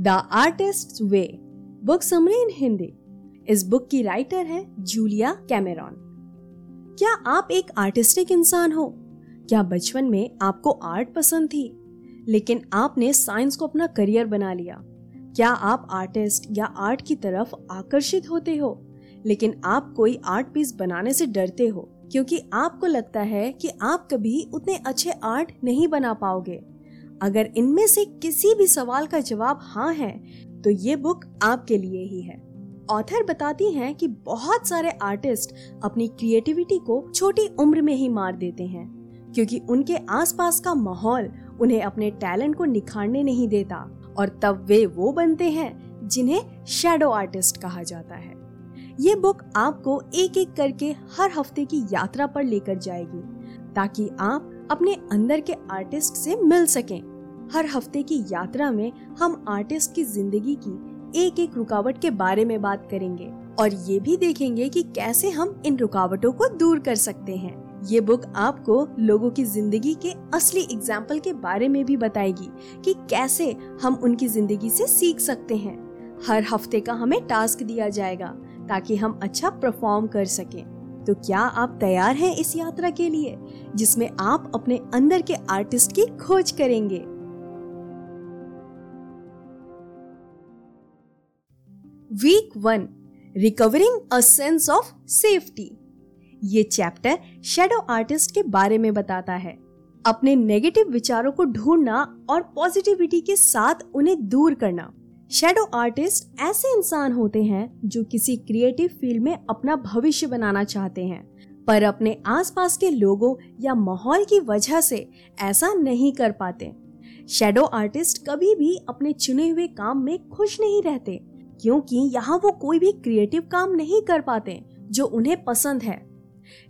The artist way book summary in Hindi. इस book की writer है जूलिया कैमेरॉन। क्या आप एक आर्टिस्टिक इंसान हो? क्या बचपन में आपको आर्ट पसंद थी? लेकिन आपने साइंस को अपना करियर बना लिया। क्या आप आर्टिस्ट या आर्ट की तरफ़ आकर्षित होते हो? लेकिन आप कोई आर्ट पीस बनाने से डरते हो, क्योंकि आपको लगता है कि आप कभी उतने अच्छे आर्ट नहीं बना पाओगे। अगर इनमें से किसी भी सवाल का जवाब हाँ है तो ये बुक आपके लिए ही है। ऑथर बताती हैं कि बहुत सारे आर्टिस्ट अपनी क्रिएटिविटी को छोटी उम्र में ही मार देते हैं, क्योंकि उनके आसपास का माहौल उन्हें अपने टैलेंट को निखारने नहीं देता, और तब वे वो बनते हैं जिन्हें शेडो आर्टिस्ट कहा जाता है। ये बुक आपको एक एक करके हर हफ़्ते की यात्रा पर लेकर जाएगी, ताकि आप अपने अंदर के आर्टिस्ट से मिल सकें। हर हफ़्ते की यात्रा में हम आर्टिस्ट की ज़िंदगी की एक एक रुकावट के बारे में बात करेंगे और ये भी देखेंगे कि कैसे हम इन रुकावटों को दूर कर सकते हैं। ये बुक आपको लोगों की ज़िंदगी के असली एग्ज़ाम्पल के बारे में भी बताएगी कि कैसे हम उनकी ज़िंदगी से सीख सकते हैं। हर हफ़्ते का हमें टास्क दिया जाएगा ताकि हम अच्छा परफॉर्म कर सकें। तो क्या आप तैयार हैं इस यात्रा के लिए, जिसमें आप अपने अंदर के आर्टिस्ट की खोज करेंगे? Week one recovering a sense of safety ये चैप्टर शेडो आर्टिस्ट के बारे में बताता है। अपने नेगेटिव विचारों को ढूंढना और पॉजिटिविटी के साथ उन्हें दूर करना। शेडो आर्टिस्ट ऐसे इंसान होते हैं जो किसी क्रिएटिव फ़ील्ड में अपना भविष्य बनाना चाहते हैं, पर अपने आसपास के लोगों या माहौल की वजह से ऐसा नहीं कर पाते। शेडो आर्टिस्ट कभी भी अपने चुने हुए काम में खुश नहीं रहते, क्योंकि यहाँ वो कोई भी क्रिएटिव काम नहीं कर पाते जो उन्हें पसंद है।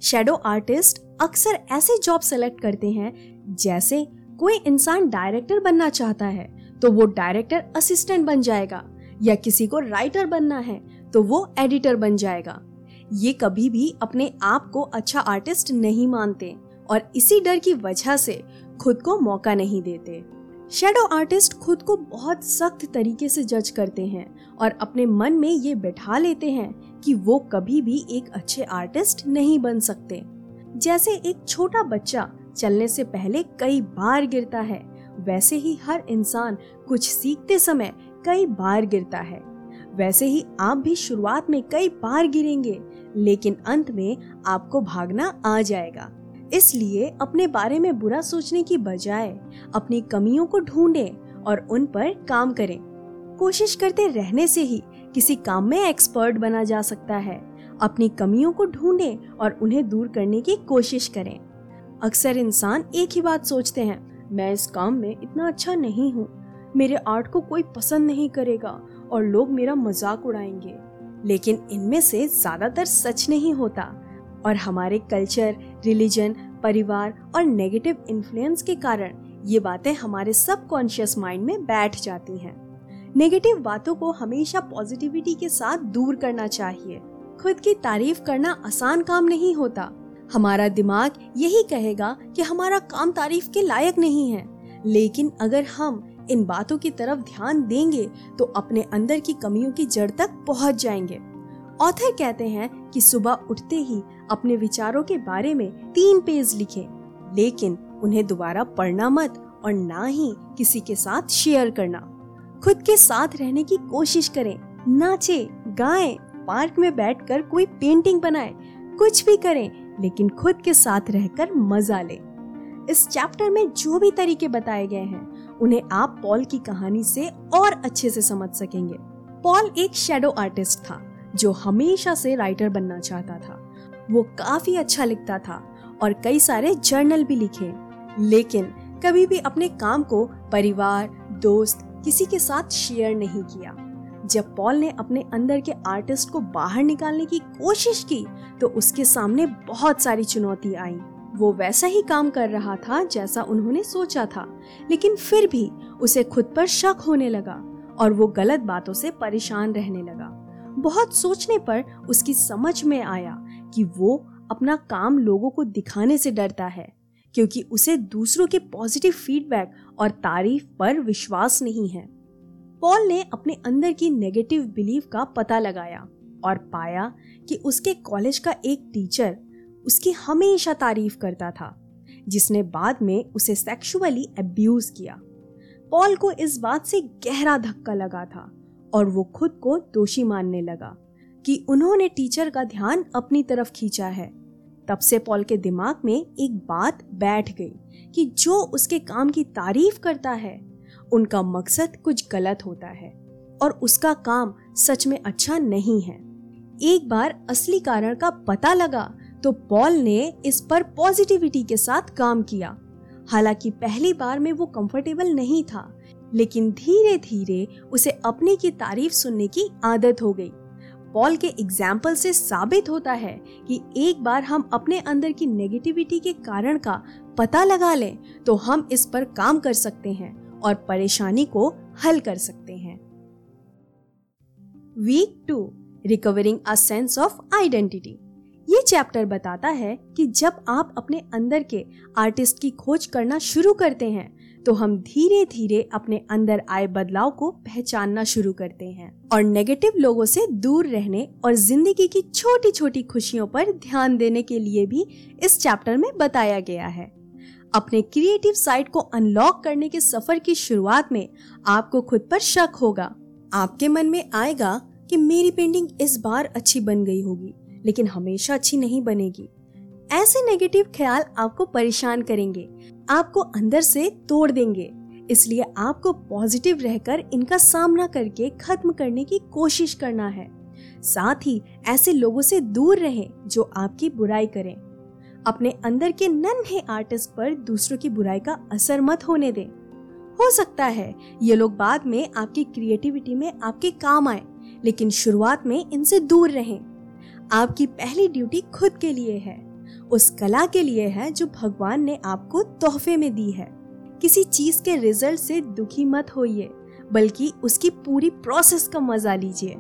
शेडो आर्टिस्ट अक्सर ऐसे जॉब सेलेक्ट करते हैं जैसे कोई इंसान डायरेक्टर बनना चाहता है तो वो डायरेक्टर असिस्टेंट बन जाएगा, या किसी को राइटर बनना है तो वो एडिटर बन जाएगा। ये कभी भी अपने आप को अच्छा आर्टिस्ट नहीं मानते और इसी डर की वजह से खुद को मौका नहीं देते। शेडो आर्टिस्ट खुद को बहुत सख्त तरीके से जज करते हैं और अपने मन में ये बैठा लेते हैं कि वो कभी भी एक अच्छे आर्टिस्ट नहीं बन सकते। जैसे एक छोटा बच्चा चलने से पहले कई बार गिरता है वैसे ही हर इंसान कुछ सीखते समय कई बार गिरता है। वैसे ही आप भी शुरुआत में कई बार गिरेंगे, लेकिन अंत में आपको भागना आ जाएगा। इसलिए अपने बारे में बुरा सोचने की बजाय अपनी कमियों को ढूंढें और उन पर काम करें। कोशिश करते रहने से ही किसी काम में एक्सपर्ट बना जा सकता है। अपनी कमियों को ढूंढें और उन्हें दूर करने की कोशिश करें। अक्सर इंसान एक ही बात सोचते हैं मैं इस काम में इतना अच्छा नहीं हूँ। मेरे आर्ट को कोई पसंद नहीं करेगा और लोग मेरा मज़ाक उड़ाएँगे। लेकिन इनमें से ज़्यादातर सच नहीं होता। और हमारे कल्चर, रिलीजन, परिवार और नेगेटिव इन्फ्लुएंस के कारण ये बातें हमारे सबकॉन्शियस माइंड में बैठ जाती हैं। नेगेटिव बातों को हमेशा पॉजिटिविटी के साथ दूर करना चाहिए। खुद की तारीफ़ करना आसान काम नहीं होता। हमारा दिमाग यही कहेगा कि हमारा काम तारीफ़ के लायक नहीं है। लेकिन अगर हम इन बातों की तरफ़ ध्यान देंगे तो अपने अंदर की कमियों की जड़ तक पहुँच जाएँगे। ऑथर कहते हैं कि सुबह उठते ही अपने विचारों के बारे में तीन पेज लिखें, लेकिन उन्हें दोबारा पढ़ना मत और ना ही किसी के साथ शेयर करना। खुद के साथ रहने की कोशिश करें नाचे गाएँ, पार्क में बैठकर कोई पेंटिंग बनाए कुछ भी करें लेकिन खुद के साथ रहकर मज़ा ले। इस चैप्टर में जो भी तरीके बताए गए हैं, उन्हें आप पॉल की कहानी से और अच्छे से समझ सकेंगे। पॉल एक शेडो आर्टिस्ट था, जो हमेशा से राइटर बनना चाहता था। वो काफ़ी अच्छा लिखता था और कई सारे जर्नल भी लिखे। लेकिन कभी भी अपने काम को परिवार, दोस्त, किसी के साथ शेयर नहीं किया। जब पॉल ने अपने अंदर के आर्टिस्ट को बाहर निकालने की कोशिश की तो उसके सामने बहुत सारी चुनौती आई। वो वैसा ही काम कर रहा था जैसा उन्होंने सोचा था, लेकिन फिर भी उसे खुद पर शक होने लगा और वो गलत बातों से परेशान रहने लगा। बहुत सोचने पर उसकी समझ में आया कि वो अपना काम लोगों को दिखाने से डरता है, क्योंकि उसे दूसरों के पॉजिटिव फीडबैक और तारीफ़ पर विश्वास नहीं है। पॉल ने अपने अंदर की नेगेटिव बिलीव का पता लगाया और पाया कि उसके कॉलेज का एक टीचर उसकी हमेशा तारीफ़ करता था, जिसने बाद में उसे सेक्सुअली अब्यूज किया। पॉल को इस बात से गहरा धक्का लगा था और वो खुद को दोषी मानने लगा कि उन्होंने टीचर का ध्यान अपनी तरफ़ खींचा है। तब से पॉल के दिमाग में एक बात बैठ गई कि जो उसके काम की तारीफ़ करता है उनका मकसद कुछ गलत होता है और उसका काम सच में अच्छा नहीं है। एक बार असली कारण का पता लगा तो पॉल ने इस पर पॉजिटिविटी के साथ काम किया। हालाँकि पहली बार में वो कंफर्टेबल नहीं था, लेकिन धीरे धीरे उसे अपने की तारीफ़ सुनने की आदत हो गई। पॉल के एग्ज़ाम्पल से साबित होता है कि एक बार हम अपने अंदर की नेगेटिविटी के कारण का पता लगा लें तो हम इस पर काम कर सकते हैं। और परेशानी को हल कर सकते हैं। Week two recovering a sense of identity ये चैप्टर बताता है कि जब आप अपने अंदर के आर्टिस्ट की खोज करना शुरू करते हैं तो हम धीरे धीरे अपने अंदर आए बदलाव को पहचानना शुरू करते हैं और नेगेटिव लोगों से दूर रहने और ज़िंदगी की छोटी छोटी खुशियों पर ध्यान देने के लिए भी इस चैप्टर में बताया गया है। अपने क्रिएटिव साइड को अनलॉक करने के सफ़र की शुरुआत में आपको खुद पर शक होगा। आपके मन में आएगा कि मेरी पेंटिंग इस बार अच्छी बन गई होगी, लेकिन हमेशा अच्छी नहीं बनेगी। ऐसे नेगेटिव ख्याल आपको परेशान करेंगे, आपको अंदर से तोड़ देंगे, इसलिए आपको पॉजिटिव रहकर इनका सामना करके खत्म करने की कोशिश करना है। साथ ही ऐसे लोगों से दूर रहें जो आपकी बुराई करें। अपने अंदर के नन्हे आर्टिस्ट पर दूसरों की बुराई का असर मत होने दें। हो सकता है ये लोग बाद में आपकी क्रिएटिविटी में आपके काम आए, लेकिन शुरुआत में इनसे दूर रहें। आपकी पहली ड्यूटी खुद के लिए है, उस कला के लिए है जो भगवान ने आपको तोहफे में दी है। किसी चीज़ के रिज़ल्ट से दुखी मत होइए, बल्कि उसकी पूरी प्रोसेस का मज़ा लीजिए।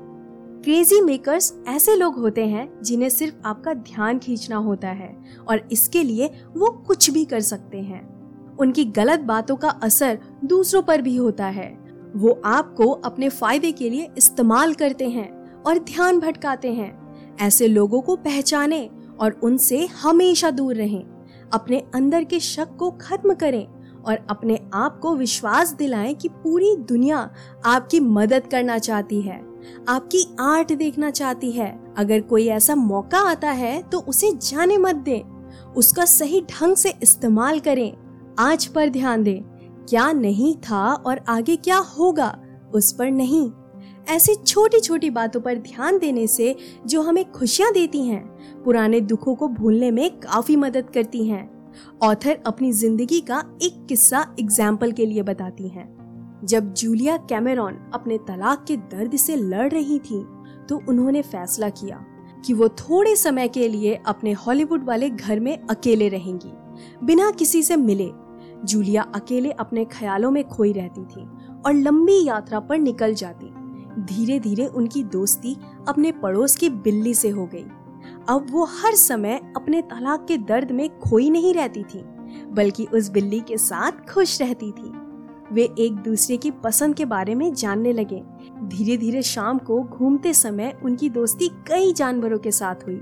क्रेजी मेकर्स ऐसे लोग होते हैं जिन्हें सिर्फ़ आपका ध्यान खींचना होता है और इसके लिए वो कुछ भी कर सकते हैं। उनकी गलत बातों का असर दूसरों पर भी होता है। वो आपको अपने फ़ायदे के लिए इस्तेमाल करते हैं और ध्यान भटकाते हैं। ऐसे लोगों को पहचाने और उनसे हमेशा दूर रहें। अपने अंदर के शक को खत्म करें और अपने आप को विश्वास दिलाएँ कि पूरी दुनिया आपकी मदद करना चाहती है। आपकी आर्ट देखना चाहती है। अगर कोई ऐसा मौका आता है तो उसे जाने मत दें। उसका सही ढंग से इस्तेमाल करें। आज पर ध्यान दें, क्या नहीं था और आगे क्या होगा, उस पर नहीं। ऐसी छोटी छोटी बातों पर ध्यान देने से जो हमें खुशियाँ देती हैं, पुराने दुखों को भूलने में काफ़ी मदद करती हैं। ऑथर अपनी ज़िंदगी का एक किस्सा एग्ज़ाम्पल के लिए बताती हैं। जब जूलिया कैमेरॉन अपने तलाक के दर्द से लड़ रही थी तो उन्होंने फैसला किया कि वो थोड़े समय के लिए अपने हॉलीवुड वाले घर में अकेले रहेंगी, बिना किसी से मिले। जूलिया अकेले अपने ख्यालों में खोई रहती थी और लंबी यात्रा पर निकल जाती। धीरे धीरे उनकी दोस्ती अपने पड़ोस की बिल्ली से हो गई। अब वो हर समय अपने तलाक के दर्द में खोई नहीं रहती थी, बल्कि उस बिल्ली के साथ खुश रहती थी। वे एक दूसरे की पसंद के बारे में जानने लगे। धीरे धीरे शाम को घूमते समय उनकी दोस्ती कई जानवरों के साथ हुई।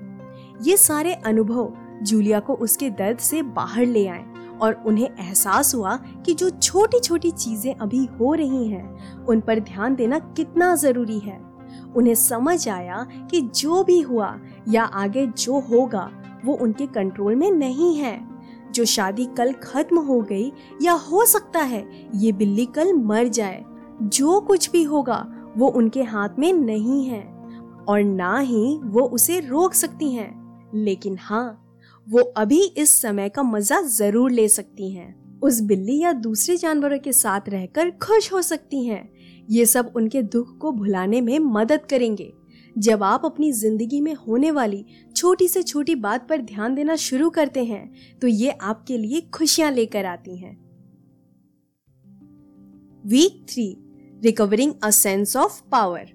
ये सारे अनुभव जूलिया को उसके दर्द से बाहर ले आए और उन्हें एहसास हुआ कि जो छोटी छोटी चीज़ें अभी हो रही हैं, उन पर ध्यान देना कितना ज़रूरी है। उन्हें समझ आया कि जो भी हुआ या आगे जो होगा, वो उनके कंट्रोल में नहीं है। जो शादी कल खत्म हो गई या हो सकता है, ये बिल्ली कल मर जाए। जो कुछ भी होगा, वो उनके हाथ में नहीं है, और ना ही वो उसे रोक सकती हैं। लेकिन हाँ वो अभी इस समय का मज़ा ज़रूर ले सकती हैं। उस बिल्ली या दूसरे जानवरों के साथ रहकर खुश हो सकती हैं। ये सब उनके दुख को भुलाने में मदद करेंगे। जब आप अपनी ज़िंदगी में होने वाली छोटी से छोटी बात पर ध्यान देना शुरू करते हैं तो ये आपके लिए खुशियाँ लेकर आती हैं। Week three recovering a sense of power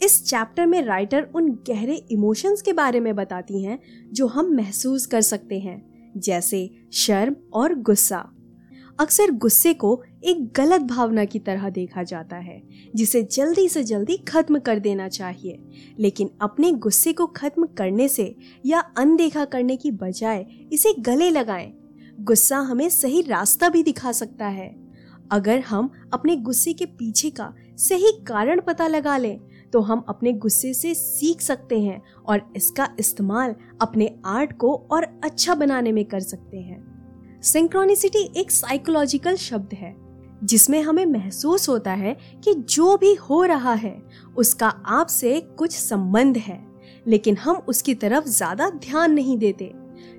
इस चैप्टर में राइटर उन गहरे इमोशंस के बारे में बताती हैं, जो हम महसूस कर सकते हैं, जैसे शर्म और गुस्सा। अक्सर गुस्से को एक गलत भावना की तरह देखा जाता है, जिसे जल्दी से जल्दी खत्म कर देना चाहिए। लेकिन अपने गुस्से को खत्म करने से या अनदेखा करने की बजाय इसे गले लगाएँ। गुस्सा हमें सही रास्ता भी दिखा सकता है। अगर हम अपने गुस्से के पीछे का सही कारण पता लगा लें तो हम अपने गुस्से से सीख सकते हैं और इसका इस्तेमाल अपने आर्ट को और अच्छा बनाने में कर सकते हैं। सिंक्रोनिसिटी एक साइकोलॉजिकल शब्द है। जिसमें हमें महसूस होता है कि जो भी हो रहा है, उसका आपसे कुछ संबंध है। लेकिन हम उसकी तरफ़ ज़्यादा ध्यान नहीं देते।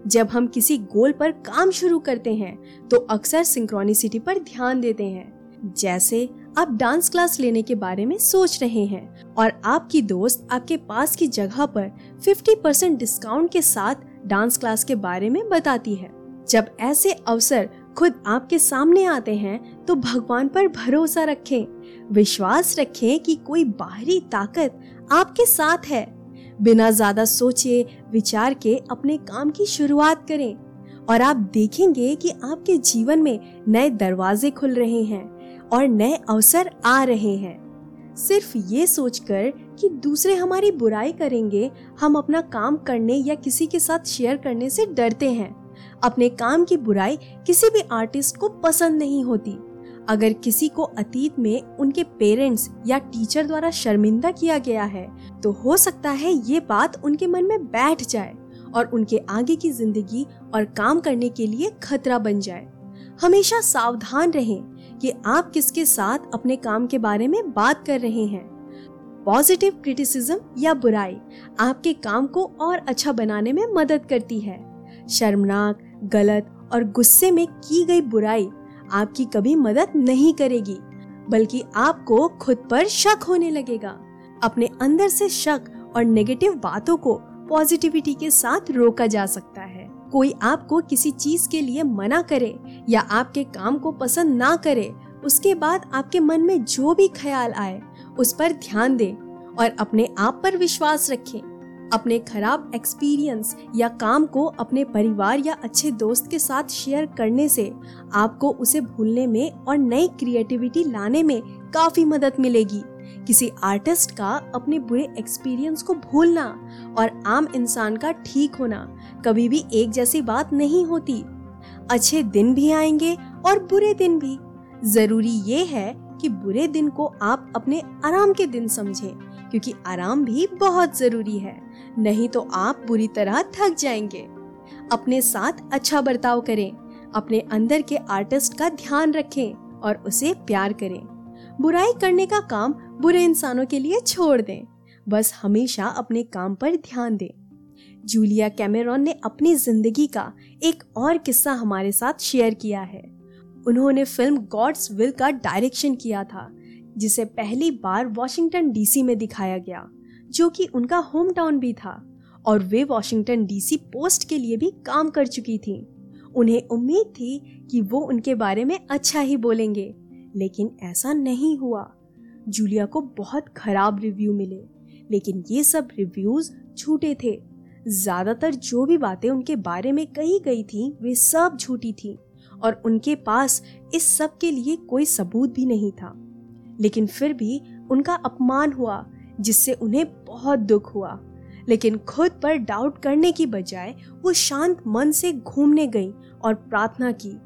जब हम किसी गोल पर काम शुरू करते हैं तो अक्सर सिंक्रोनिसिटी पर ध्यान देते हैं। जैसे आप डांस क्लास लेने के बारे में सोच रहे हैं और आपकी दोस्त आपके पास की जगह पर 50% डिस्काउंट के साथ डांस क्लास के बारे में बताती है। जब ऐसे अवसर खुद आपके सामने आते हैं तो भगवान पर भरोसा रखें। विश्वास रखें कि कोई बाहरी ताकत आपके साथ है। बिना ज़्यादा सोचे, विचार के अपने काम की शुरुआत करें। और आप देखेंगे कि आपके जीवन में नए दरवाजे खुल रहे हैं और नए अवसर आ रहे हैं। सिर्फ़ ये सोचकर कि दूसरे हमारी बुराई करेंगे, हम अपना काम करने या किसी के साथ शेयर करने से डरते हैं। अपने काम की बुराई किसी भी आर्टिस्ट को पसंद नहीं होती। अगर किसी को अतीत में उनके पेरेंट्स या टीचर द्वारा शर्मिंदा किया गया है तो हो सकता है ये बात उनके मन में बैठ जाए और उनके आगे की ज़िंदगी और काम करने के लिए खतरा बन जाए। हमेशा सावधान रहें कि आप किसके साथ अपने काम के बारे में बात कर रहे हैं। पॉजिटिव क्रिटिसिज्म या बुराई आपके काम को और अच्छा बनाने में मदद करती है। शर्मनाक गलत और गुस्से में की गई बुराई आपकी कभी मदद नहीं करेगी, बल्कि आपको खुद पर शक होने लगेगा। अपने अंदर से शक और नेगेटिव बातों को पॉजिटिविटी के साथ रोका जा सकता है। कोई आपको किसी चीज़ के लिए मना करे या आपके काम को पसंद ना करे, उसके बाद आपके मन में जो भी ख्याल आए, उस पर ध्यान दें और अपने आप पर विश्वास रखें। अपने खराब एक्सपीरियंस या काम को अपने परिवार या अच्छे दोस्त के साथ शेयर करने से आपको उसे भूलने में और नई क्रिएटिविटी लाने में काफ़ी मदद मिलेगी। किसी आर्टिस्ट का अपने बुरे एक्सपीरियंस को भूलना और आम इंसान का ठीक होना कभी भी एक जैसी बात नहीं होती। अच्छे दिन भी आएँगे और बुरे दिन भी। ज़रूरी ये है कि बुरे दिन को आप अपने आराम के दिन समझें, क्योंकि आराम भी बहुत ज़रूरी है। नहीं तो आप बुरी तरह थक जाएँगे। अपने साथ अच्छा बर्ताव करें, अपने अंदर के आर्टिस्ट का ध्यान रखें और उसे प्यार करें। बुराई करने का काम बुरे इंसानों के लिए छोड़ दें, बस हमेशा अपने काम पर ध्यान दें। जूलिया कैमेरॉन ने अपनी ज़िंदगी का एक और किस्सा हमारे साथ शेयर किया है। उन्होंने फ़िल्म गॉड्स विल का डायरेक्शन किया था, जिसे पहली बार वॉशिंगटन डीसी में दिखाया गया। जो कि उनका होम टाउन भी था और वे वॉशिंगटन डीसी पोस्ट के लिए भी काम कर चुकी थी। उन्हें उम्मीद थी कि वो उनके बारे में अच्छा ही बोलेंगे, लेकिन ऐसा नहीं हुआ। जूलिया को बहुत खराब रिव्यू मिले, लेकिन ये सब रिव्यूज़ झूठे थे। ज़्यादातर जो भी बातें उनके बारे में कही गई थी, वे सब झूठी थी और उनके पास इस सब के लिए कोई सबूत भी नहीं था। लेकिन फिर भी उनका अपमान हुआ जिससे उन्हें बहुत दुख हुआ। लेकिन खुद पर डाउट करने की बजाय वो शांत मन से घूमने गई और प्रार्थना की।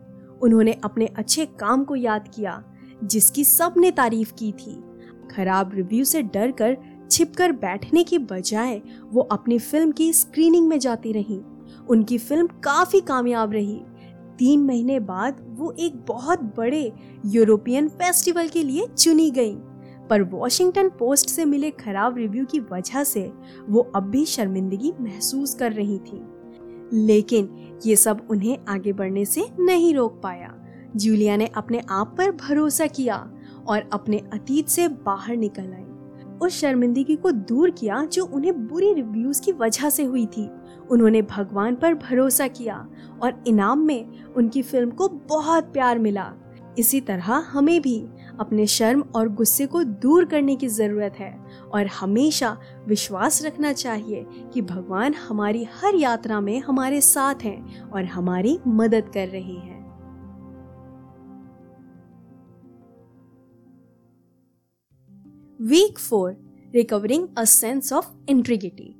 उन्होंने अपने अच्छे काम को याद किया, जिसकी सबने तारीफ़ की थी। खराब रिव्यू से डर कर छिपकर बैठने की बजाय वो अपनी फ़िल्म की स्क्रीनिंग में जाती रही। उनकी फ़िल्म काफ़ी कामयाब रही। तीन महीने बाद वो एक बहुत बड़े यूरोपियन फेस्टिवल के लिए चुनी गई। पर वॉशिंगटन पोस्ट से मिले खराब रिव्यू की वजह से वो अब भी शर्मिंदगी महसूस कर रही थी। लेकिन ये सब उन्हें आगे बढ़ने से नहीं रोक पाया। जूलिया ने अपने आप पर भरोसा किया और अपने अतीत से बाहर निकल आई उस शर्मिंदगी को दूर किया जो उन्हें बुरी रिव्यूज़ की वजह से हुई थी। उन्होंने भगवान पर भरोसा किया और इनाम में उनकी फ़िल्म को बहुत प्यार मिला। इसी तरह हमें भी अपने शर्म और गुस्से को दूर करने की ज़रूरत है और हमेशा विश्वास रखना चाहिए कि भगवान हमारी हर यात्रा में हमारे साथ हैं और हमारी मदद कर रहे हैं। Week four recovering a sense of integrity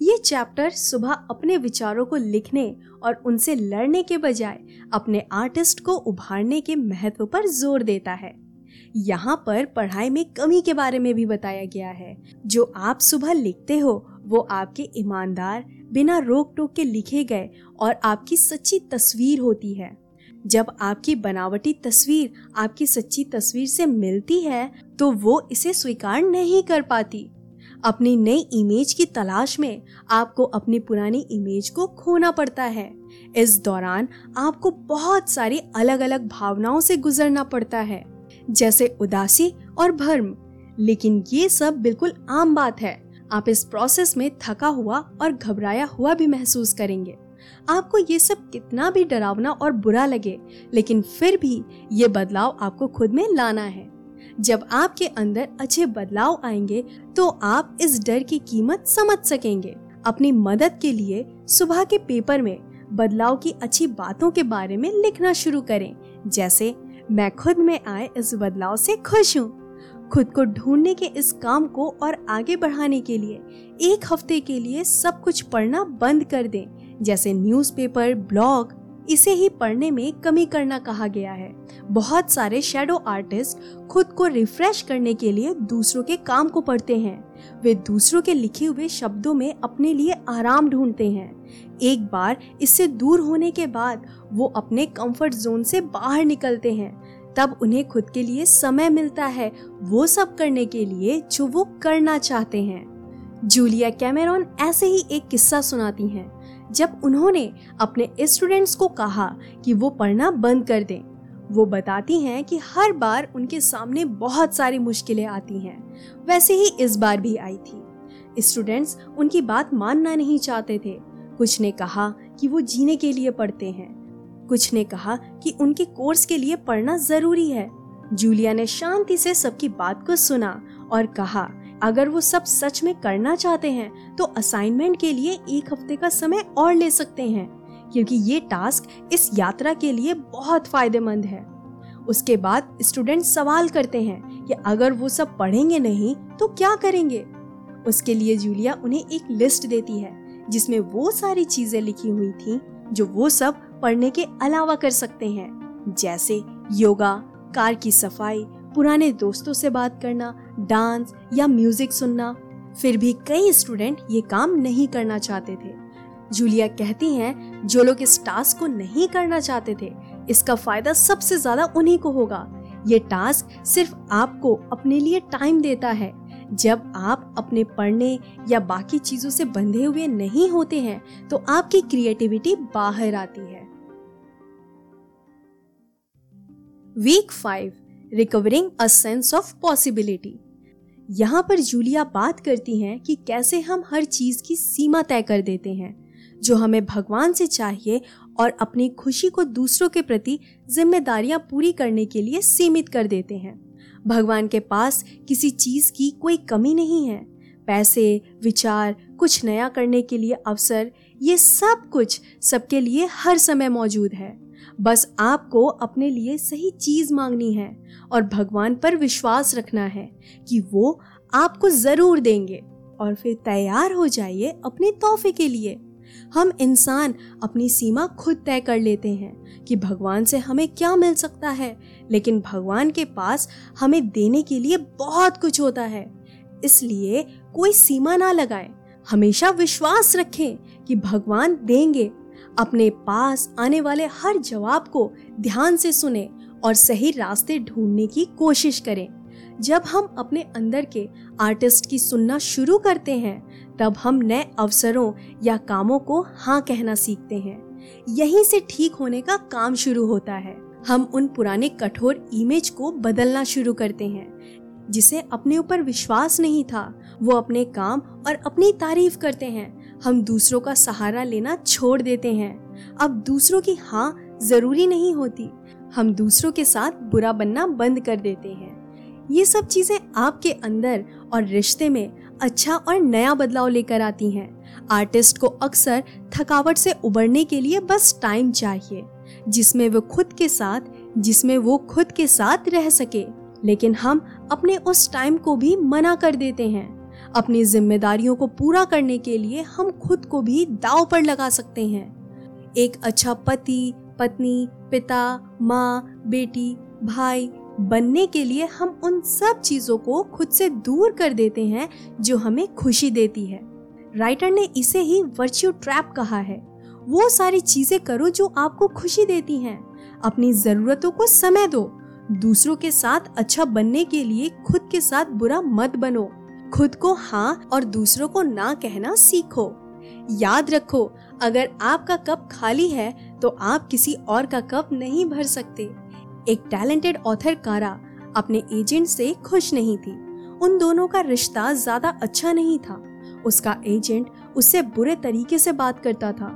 ये चैप्टर सुबह अपने विचारों को लिखने और उनसे लड़ने के बजाय अपने आर्टिस्ट को उभारने के महत्व पर ज़ोर देता है। यहाँ पर पढ़ाई में कमी के बारे में भी बताया गया है। जो आप सुबह लिखते हो, वो आपके ईमानदार, बिना रोक टोक के लिखे गए और आपकी सच्ची तस्वीर होती है। जब आपकी बनावटी तस्वीर आपकी सच्ची तस्वीर से मिलती है तो वो इसे स्वीकार नहीं कर पाती। अपनी नई इमेज की तलाश में आपको अपनी पुरानी इमेज को खोना पड़ता है। इस दौरान आपको बहुत सारी अलग अलग भावनाओं से गुजरना पड़ता है। जैसे उदासी और भर्म। लेकिन ये सब बिल्कुल आम बात है। आप इस प्रोसेस में थका हुआ और घबराया हुआ भी महसूस करेंगे। आपको ये सब कितना भी डरावना और बुरा लगे, लेकिन फिर भी ये बदलाव आपको खुद में लाना है। जब आपके अंदर अच्छे बदलाव आएँगे तो आप इस डर की कीमत समझ सकेंगे। अपनी मदद के लिए सुबह के पेपर में बदलाव की अच्छी बातों के बारे में लिखना शुरू करें, जैसे मैं खुद में आए इस बदलाव से खुश हूँ। खुद को ढूँढने के इस काम को और आगे बढ़ाने के लिए एक हफ़्ते के लिए सब कुछ पढ़ना बंद कर दें। जैसे न्यूज़पेपर, ब्लॉग इसे ही पढ़ने में कमी करना कहा गया है। बहुत सारे शेडो आर्टिस्ट खुद को रिफ्रेश करने के लिए दूसरों के काम को पढ़ते हैं। वे दूसरों के लिखे हुए शब्दों में अपने लिए आराम ढूंढते हैं। एक बार इससे दूर होने के बाद वो अपने कंफर्ट जोन से बाहर निकलते हैं। तब उन्हें खुद के लिए समय मिलता है वो सब करने के लिए जो वो करना चाहते हैं। जूलिया कैमेरॉन ऐसे ही एक किस्सा सुनाती हैं। जब उन्होंने अपने स्टूडेंट्स को कहा कि वो पढ़ना बंद कर दें, वो बताती हैं कि हर बार उनके सामने बहुत सारी मुश्किलें आती हैं। वैसे ही इस बार भी आई थी। स्टूडेंट्स उनकी बात मानना नहीं चाहते थे। कुछ ने कहा कि वो जीने के लिए पढ़ते हैं। कुछ ने कहा कि उनके कोर्स के लिए पढ़ना ज़रूरी है। जूलिया ने शांति से सबकी बात को सुना और कहा अगर वो सब सच में करना चाहते हैं तो असाइनमेंट के लिए एक हफ़्ते का समय और ले सकते हैं, क्योंकि ये टास्क इस यात्रा के लिए बहुत फ़ायदेमंद है। उसके बाद स्टूडेंट सवाल करते हैं कि अगर वो सब पढ़ेंगे नहीं तो क्या करेंगे? उसके लिए जूलिया उन्हें एक लिस्ट देती है, जिसमें वो सारी चीज़ें लिखी हुई थी, जो वो सब पढ़ने के अलावा कर सकते हैं। जैसे योगा, कार की सफ़ाई, पुराने दोस्तों से बात करना डांस या म्यूज़िक सुनना। फिर भी कई स्टूडेंट ये काम नहीं करना चाहते थे। जूलिया कहती हैं, जो लोग इस टास्क को नहीं करना चाहते थे, इसका फ़ायदा सबसे ज़्यादा उन्हीं को होगा। ये टास्क सिर्फ़ आपको अपने लिए टाइम देता है। जब आप अपने पढ़ने या बाकी चीज़ों से बंधे हुए नहीं होते हैं तो आपकी क्रिएटिविटी बाहर आती है। Week five recovering a sense of possibility यहाँ पर जूलिया बात करती हैं कि कैसे हम हर चीज़ की सीमा तय कर देते हैं, जो हमें भगवान से चाहिए और अपनी खुशी को दूसरों के प्रति जिम्मेदारियाँ पूरी करने के लिए सीमित कर देते हैं। भगवान के पास किसी चीज़ की कोई कमी नहीं है। पैसे, विचार, कुछ नया करने के लिए अवसर, ये सब कुछ सबके लिए हर समय मौजूद है। बस आपको अपने लिए सही चीज़ मांगनी है और भगवान पर विश्वास रखना है कि वो आपको ज़रूर देंगे। और फिर तैयार हो जाइए अपने तोहफे के लिए। हम इंसान अपनी सीमा खुद तय कर लेते हैं कि भगवान से हमें क्या मिल सकता है, लेकिन भगवान के पास हमें देने के लिए बहुत कुछ होता है। इसलिए कोई सीमा ना लगाए। हमेशा विश्वास रखें कि भगवान देंगे। अपने पास आने वाले हर जवाब को ध्यान से सुने और सही रास्ते ढूँढने की कोशिश करें। जब हम अपने अंदर के आर्टिस्ट की सुनना शुरू करते हैं, तब हम नए अवसरों या कामों को हाँ कहना सीखते हैं। यहीं से ठीक होने का काम शुरू होता है। हम उन पुराने कठोर इमेज को बदलना शुरू करते हैं, जिसे अपने ऊपर विश्वास नहीं था। वो अपने काम और अपनी तारीफ़ करते हैं। हम दूसरों का सहारा लेना छोड़ देते हैं। अब दूसरों की हाँ ज़रूरी नहीं होती। हम दूसरों के साथ बुरा बनना बंद कर देते हैं। ये सब चीज़ें आपके अंदर और रिश्ते में अच्छा और नया बदलाव लेकर आती हैं। आर्टिस्ट को अक्सर थकावट से उबरने के लिए बस टाइम चाहिए, जिसमें वो खुद के साथ, जिसमें वो खुद के साथ रह सके। लेकिन हम अपने उस टाइम को भी मना कर देते हैं। अपनी जिम्मेदारियों को पूरा करने के लिए हम खुद को भी दाव पर लगा सकते हैं। एक अच्छा पति, पत्नी, पिता, माँ, बेटी, भाई बनने के लिए हम उन सब चीज़ों को खुद से दूर कर देते हैं जो हमें खुशी देती है। राइटर ने इसे ही वर्च्यू ट्रैप कहा है। वो सारी चीज़ें करो जो आपको खुशी देती हैं। अपनी जरूरतों को समय दो। दूसरों के साथ अच्छा बनने के लिए खुद के साथ बुरा मत बनो। खुद को हाँ और दूसरों को ना कहना सीखो। याद रखो, अगर आपका कप खाली है तो आप किसी और का कप नहीं भर सकते। एक टैलेंटेड ऑथर कारा अपने एजेंट से खुश नहीं थी। उन दोनों का रिश्ता ज़्यादा अच्छा नहीं था। उसका एजेंट उससे बुरे तरीके से बात करता था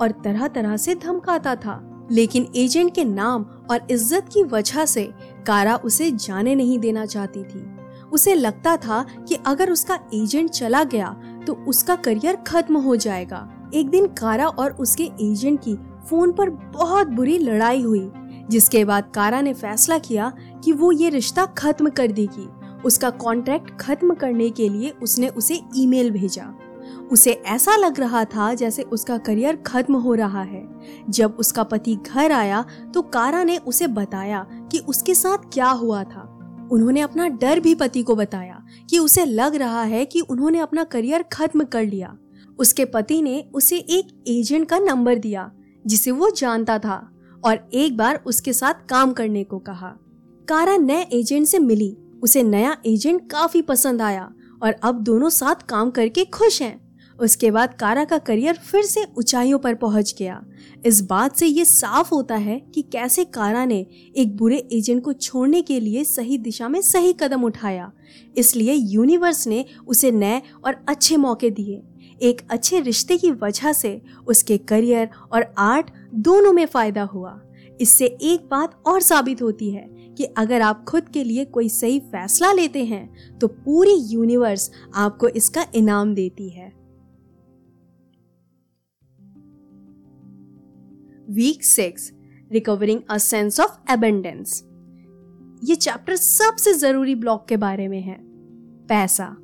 और तरह तरह से धमकाता था। लेकिन एजेंट के नाम और इज़्ज़त की वजह से कारा उसे जाने नहीं देना चाहती थी। उसे लगता था कि अगर उसका एजेंट चला गया तो उसका करियर खत्म हो जाएगा। एक दिन कारा और उसके एजेंट की फ़ोन पर बहुत बुरी लड़ाई हुई, जिसके बाद कारा ने फैसला किया कि वो ये रिश्ता खत्म कर देगी। उसका कॉन्ट्रैक्ट खत्म करने के लिए उसने उसे ईमेल भेजा। उसे ऐसा लग रहा था जैसे उसका करियर खत्म हो रहा है। जब उसका पति घर आया तो कारा ने उसे बताया कि उसके साथ क्या हुआ था। उन्होंने अपना डर भी पति को बताया कि उसे लग रहा है कि उन्होंने अपना करियर खत्म कर लिया। उसके पति ने उसे एक एजेंट का नंबर दिया, जिसे वो जानता था, और एक बार उसके साथ काम करने को कहा। कारा नए एजेंट से मिली। उसे नया एजेंट काफ़ी पसंद आया, और अब दोनों साथ काम करके खुश हैं। उसके बाद कारा का करियर फिर से ऊंचाइयों पर पहुँच गया। इस बात से ये साफ़ होता है कि कैसे कारा ने एक बुरे एजेंट को छोड़ने के लिए सही दिशा में सही कदम उठाया। इसलिए यूनिवर्स ने उसे नए और अच्छे मौके दिए। एक अच्छे रिश्ते की वजह से उसके करियर और आर्ट दोनों में फ़ायदा हुआ। इससे एक बात और साबित होती है कि अगर आप खुद के लिए कोई सही फैसला लेते हैं तो पूरी यूनिवर्स आपको इसका इनाम देती है। Week six recovering a sense of abundance ये चैप्टर सबसे ज़रूरी ब्लॉक के बारे में है। पैसा।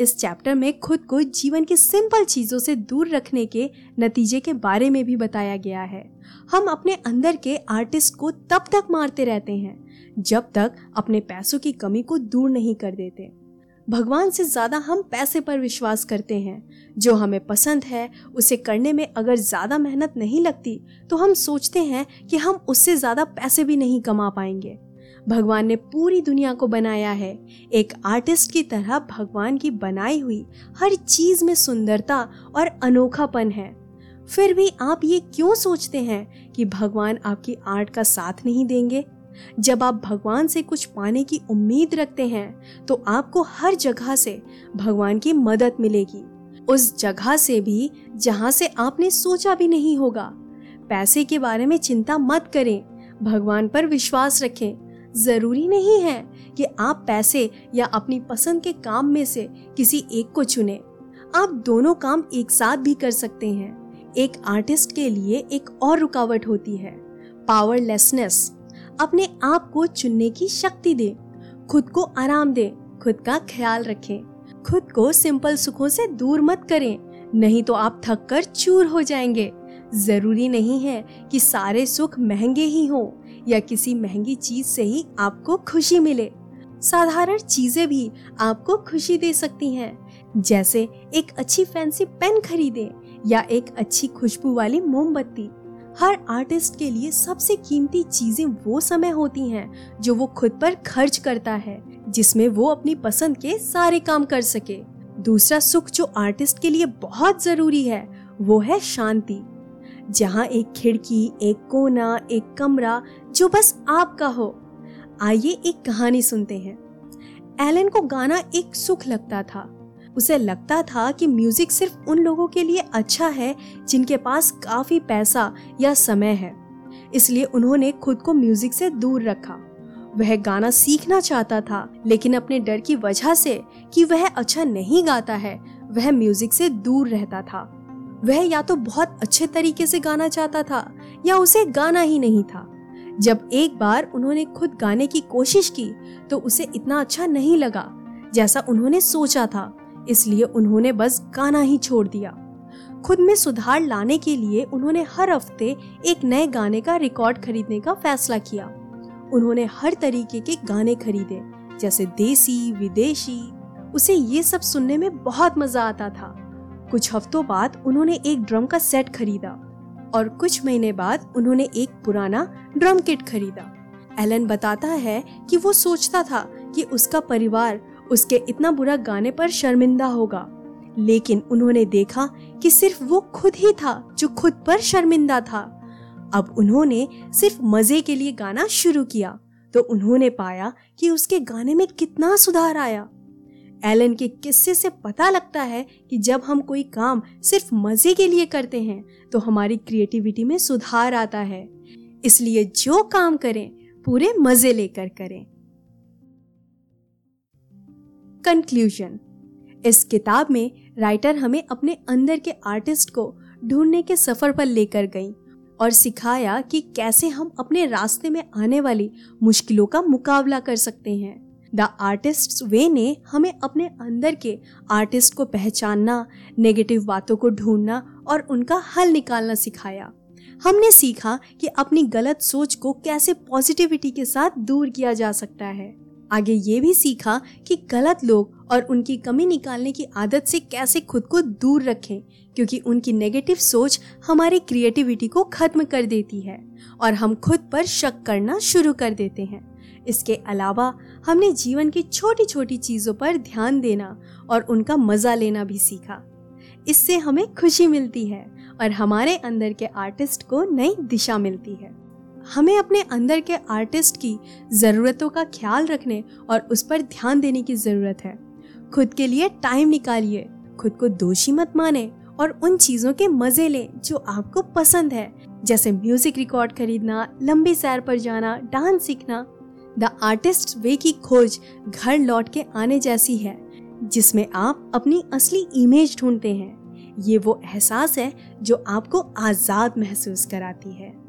इस चैप्टर में खुद को जीवन की सिंपल चीज़ों से दूर रखने के नतीजे के बारे में भी बताया गया है। हम अपने अंदर के आर्टिस्ट को तब तक मारते रहते हैं, जब तक अपने पैसों की कमी को दूर नहीं कर देते। भगवान से ज़्यादा हम पैसे पर विश्वास करते हैं। जो हमें पसंद है, उसे करने में अगर ज़्यादा मेहनत नहीं लगती तो हम सोचते हैं कि हम उससे ज़्यादा पैसे भी नहीं कमा पाएँगे। भगवान ने पूरी दुनिया को बनाया है। एक आर्टिस्ट की तरह भगवान की बनाई हुई हर चीज़ में सुंदरता और अनोखापन है। फिर भी आप ये क्यों सोचते हैं कि भगवान आपकी आर्ट का साथ नहीं देंगे? जब आप भगवान से कुछ पाने की उम्मीद रखते हैं तो आपको हर जगह से भगवान की मदद मिलेगी। उस जगह से भी जहाँ से आपने सोचा भी नहीं होगा। पैसे के बारे में चिंता मत करें। भगवान पर विश्वास रखें। ज़रूरी नहीं है कि आप पैसे या अपनी पसंद के काम में से किसी एक को चुने। आप दोनों काम एक साथ भी कर सकते हैं। एक आर्टिस्ट के लिए एक और रुकावट होती है। पावरलेसनेस अपने आप को चुनने की शक्ति दे। खुद को आराम दे, खुद का ख्याल रखें। खुद को सिंपल सुखों से दूर मत करें, नहीं तो आप थक कर चूर हो जाएँगे। ज़रूरी नहीं है कि सारे सुख महँगे ही हों या किसी महँगी चीज़ से ही आपको खुशी मिले। साधारण चीज़ें भी आपको खुशी दे सकती हैं, जैसे एक अच्छी फैंसी पेन खरीदे या एक अच्छी खुशबू वाली मोमबत्ती। हर आर्टिस्ट के लिए सबसे कीमती चीज़ें वो समय होती हैं, जो वो खुद पर खर्च करता है, जिसमें वो अपनी पसंद के सारे काम कर सके। दूसरा सुख जो आर्टिस्ट के लिए बहुत ज़रूरी है, वो है शांति। जहाँ एक खिड़की, एक कोना, एक कमरा, जो बस आपका हो। आइए एक कहानी सुनते हैं। एलन को गाना एक सुख लगता था। उसे लगता था कि म्यूज़िक सिर्फ़ उन लोगों के लिए अच्छा है जिनके पास काफ़ी पैसा या समय है। इसलिए उन्होंने खुद को म्यूज़िक से दूर रखा। वह गाना सीखना चाहता था, लेकिन अपने डर की वजह से कि वह अच्छा नहीं गाता है, वह म्यूज़िक से दूर रहता था। वह या तो बहुत अच्छे तरीके से गाना चाहता था, या उसे गाना ही नहीं था। जब एक बार उन्होंने खुद गाने की कोशिश की तो उसे इतना अच्छा नहीं लगा, जैसा उन्होंने सोचा था। इसलिए उन्होंने बस गाना ही छोड़ दिया। खुद में सुधार लाने के लिए उन्होंने हर हफ़्ते एक नए गाने का रिकॉर्ड खरीदने का फैसला किया। उन्होंने हर तरीके के गाने खरीदे, जैसे देसी, विदेशी, उसे ये सब सुनने में बहुत मज़ा आता था। कुछ हफ्तों बाद उन्होंने एक ड्रम का सेट खरीदा और कुछ महीने बाद उन्होंने एक पुराना ड्रम किट खरीदा। एलन बताता है कि वो सोचता था कि उसका परिवार उसके इतना बुरा गाने पर शर्मिंदा होगा। लेकिन उन्होंने देखा कि सिर्फ़ वो खुद ही था जो खुद पर शर्मिंदा था। अब उन्होंने सिर्फ़ मज़े के लिए गाना शुरू किया तो उन्होंने पाया कि उसके गाने में कितना सुधार आया। एलन के किस्से से पता लगता है कि जब हम कोई काम सिर्फ़ मज़े के लिए करते हैं तो हमारी क्रिएटिविटी में सुधार आता है। इसलिए जो काम करें, पूरे मज़े लेकर करें। कंक्लूजन इस किताब में राइटर हमें अपने अंदर के आर्टिस्ट को ढूँढने के सफ़र पर लेकर गई और सिखाया कि कैसे हम अपने रास्ते में आने वाली मुश्किलों का मुकाबला कर सकते हैं। द आर्टिस्ट वे ने हमें अपने अंदर के आर्टिस्ट को पहचानना नेगेटिव बातों को ढूंढना और उनका हल निकालना सिखाया। हमने सीखा कि अपनी गलत सोच को कैसे पॉजिटिविटी के साथ दूर किया जा सकता है। आगे ये भी सीखा कि गलत लोग और उनकी कमी निकालने की आदत से कैसे खुद को दूर रखें, क्योंकि उनकी नेगेटिव सोच हमारी क्रिएटिविटी को खत्म कर देती है और हम खुद पर शक करना शुरू कर देते हैं। इसके अलावा हमने जीवन की छोटी छोटी चीज़ों पर ध्यान देना और उनका मज़ा लेना भी सीखा। इससे हमें खुशी मिलती है और हमारे अंदर के आर्टिस्ट को नई दिशा मिलती है। हमें अपने अंदर के आर्टिस्ट की ज़रूरतों का ख्याल रखने और उस पर ध्यान देने की ज़रूरत है। खुद के लिए टाइम निकालिए, खुद को दोषी मत माने और उन चीज़ों के मज़े लें जो आपको पसंद है। जैसे म्यूज़िक रिकॉर्ड खरीदना, लंबी सैर पर जाना डांस सीखना। द आर्टिस्ट वे की खोज घर लौट के आने जैसी है, जिसमें आप अपनी असली इमेज ढूंढते हैं। ये वो एहसास है जो आपको आज़ाद महसूस कराती है।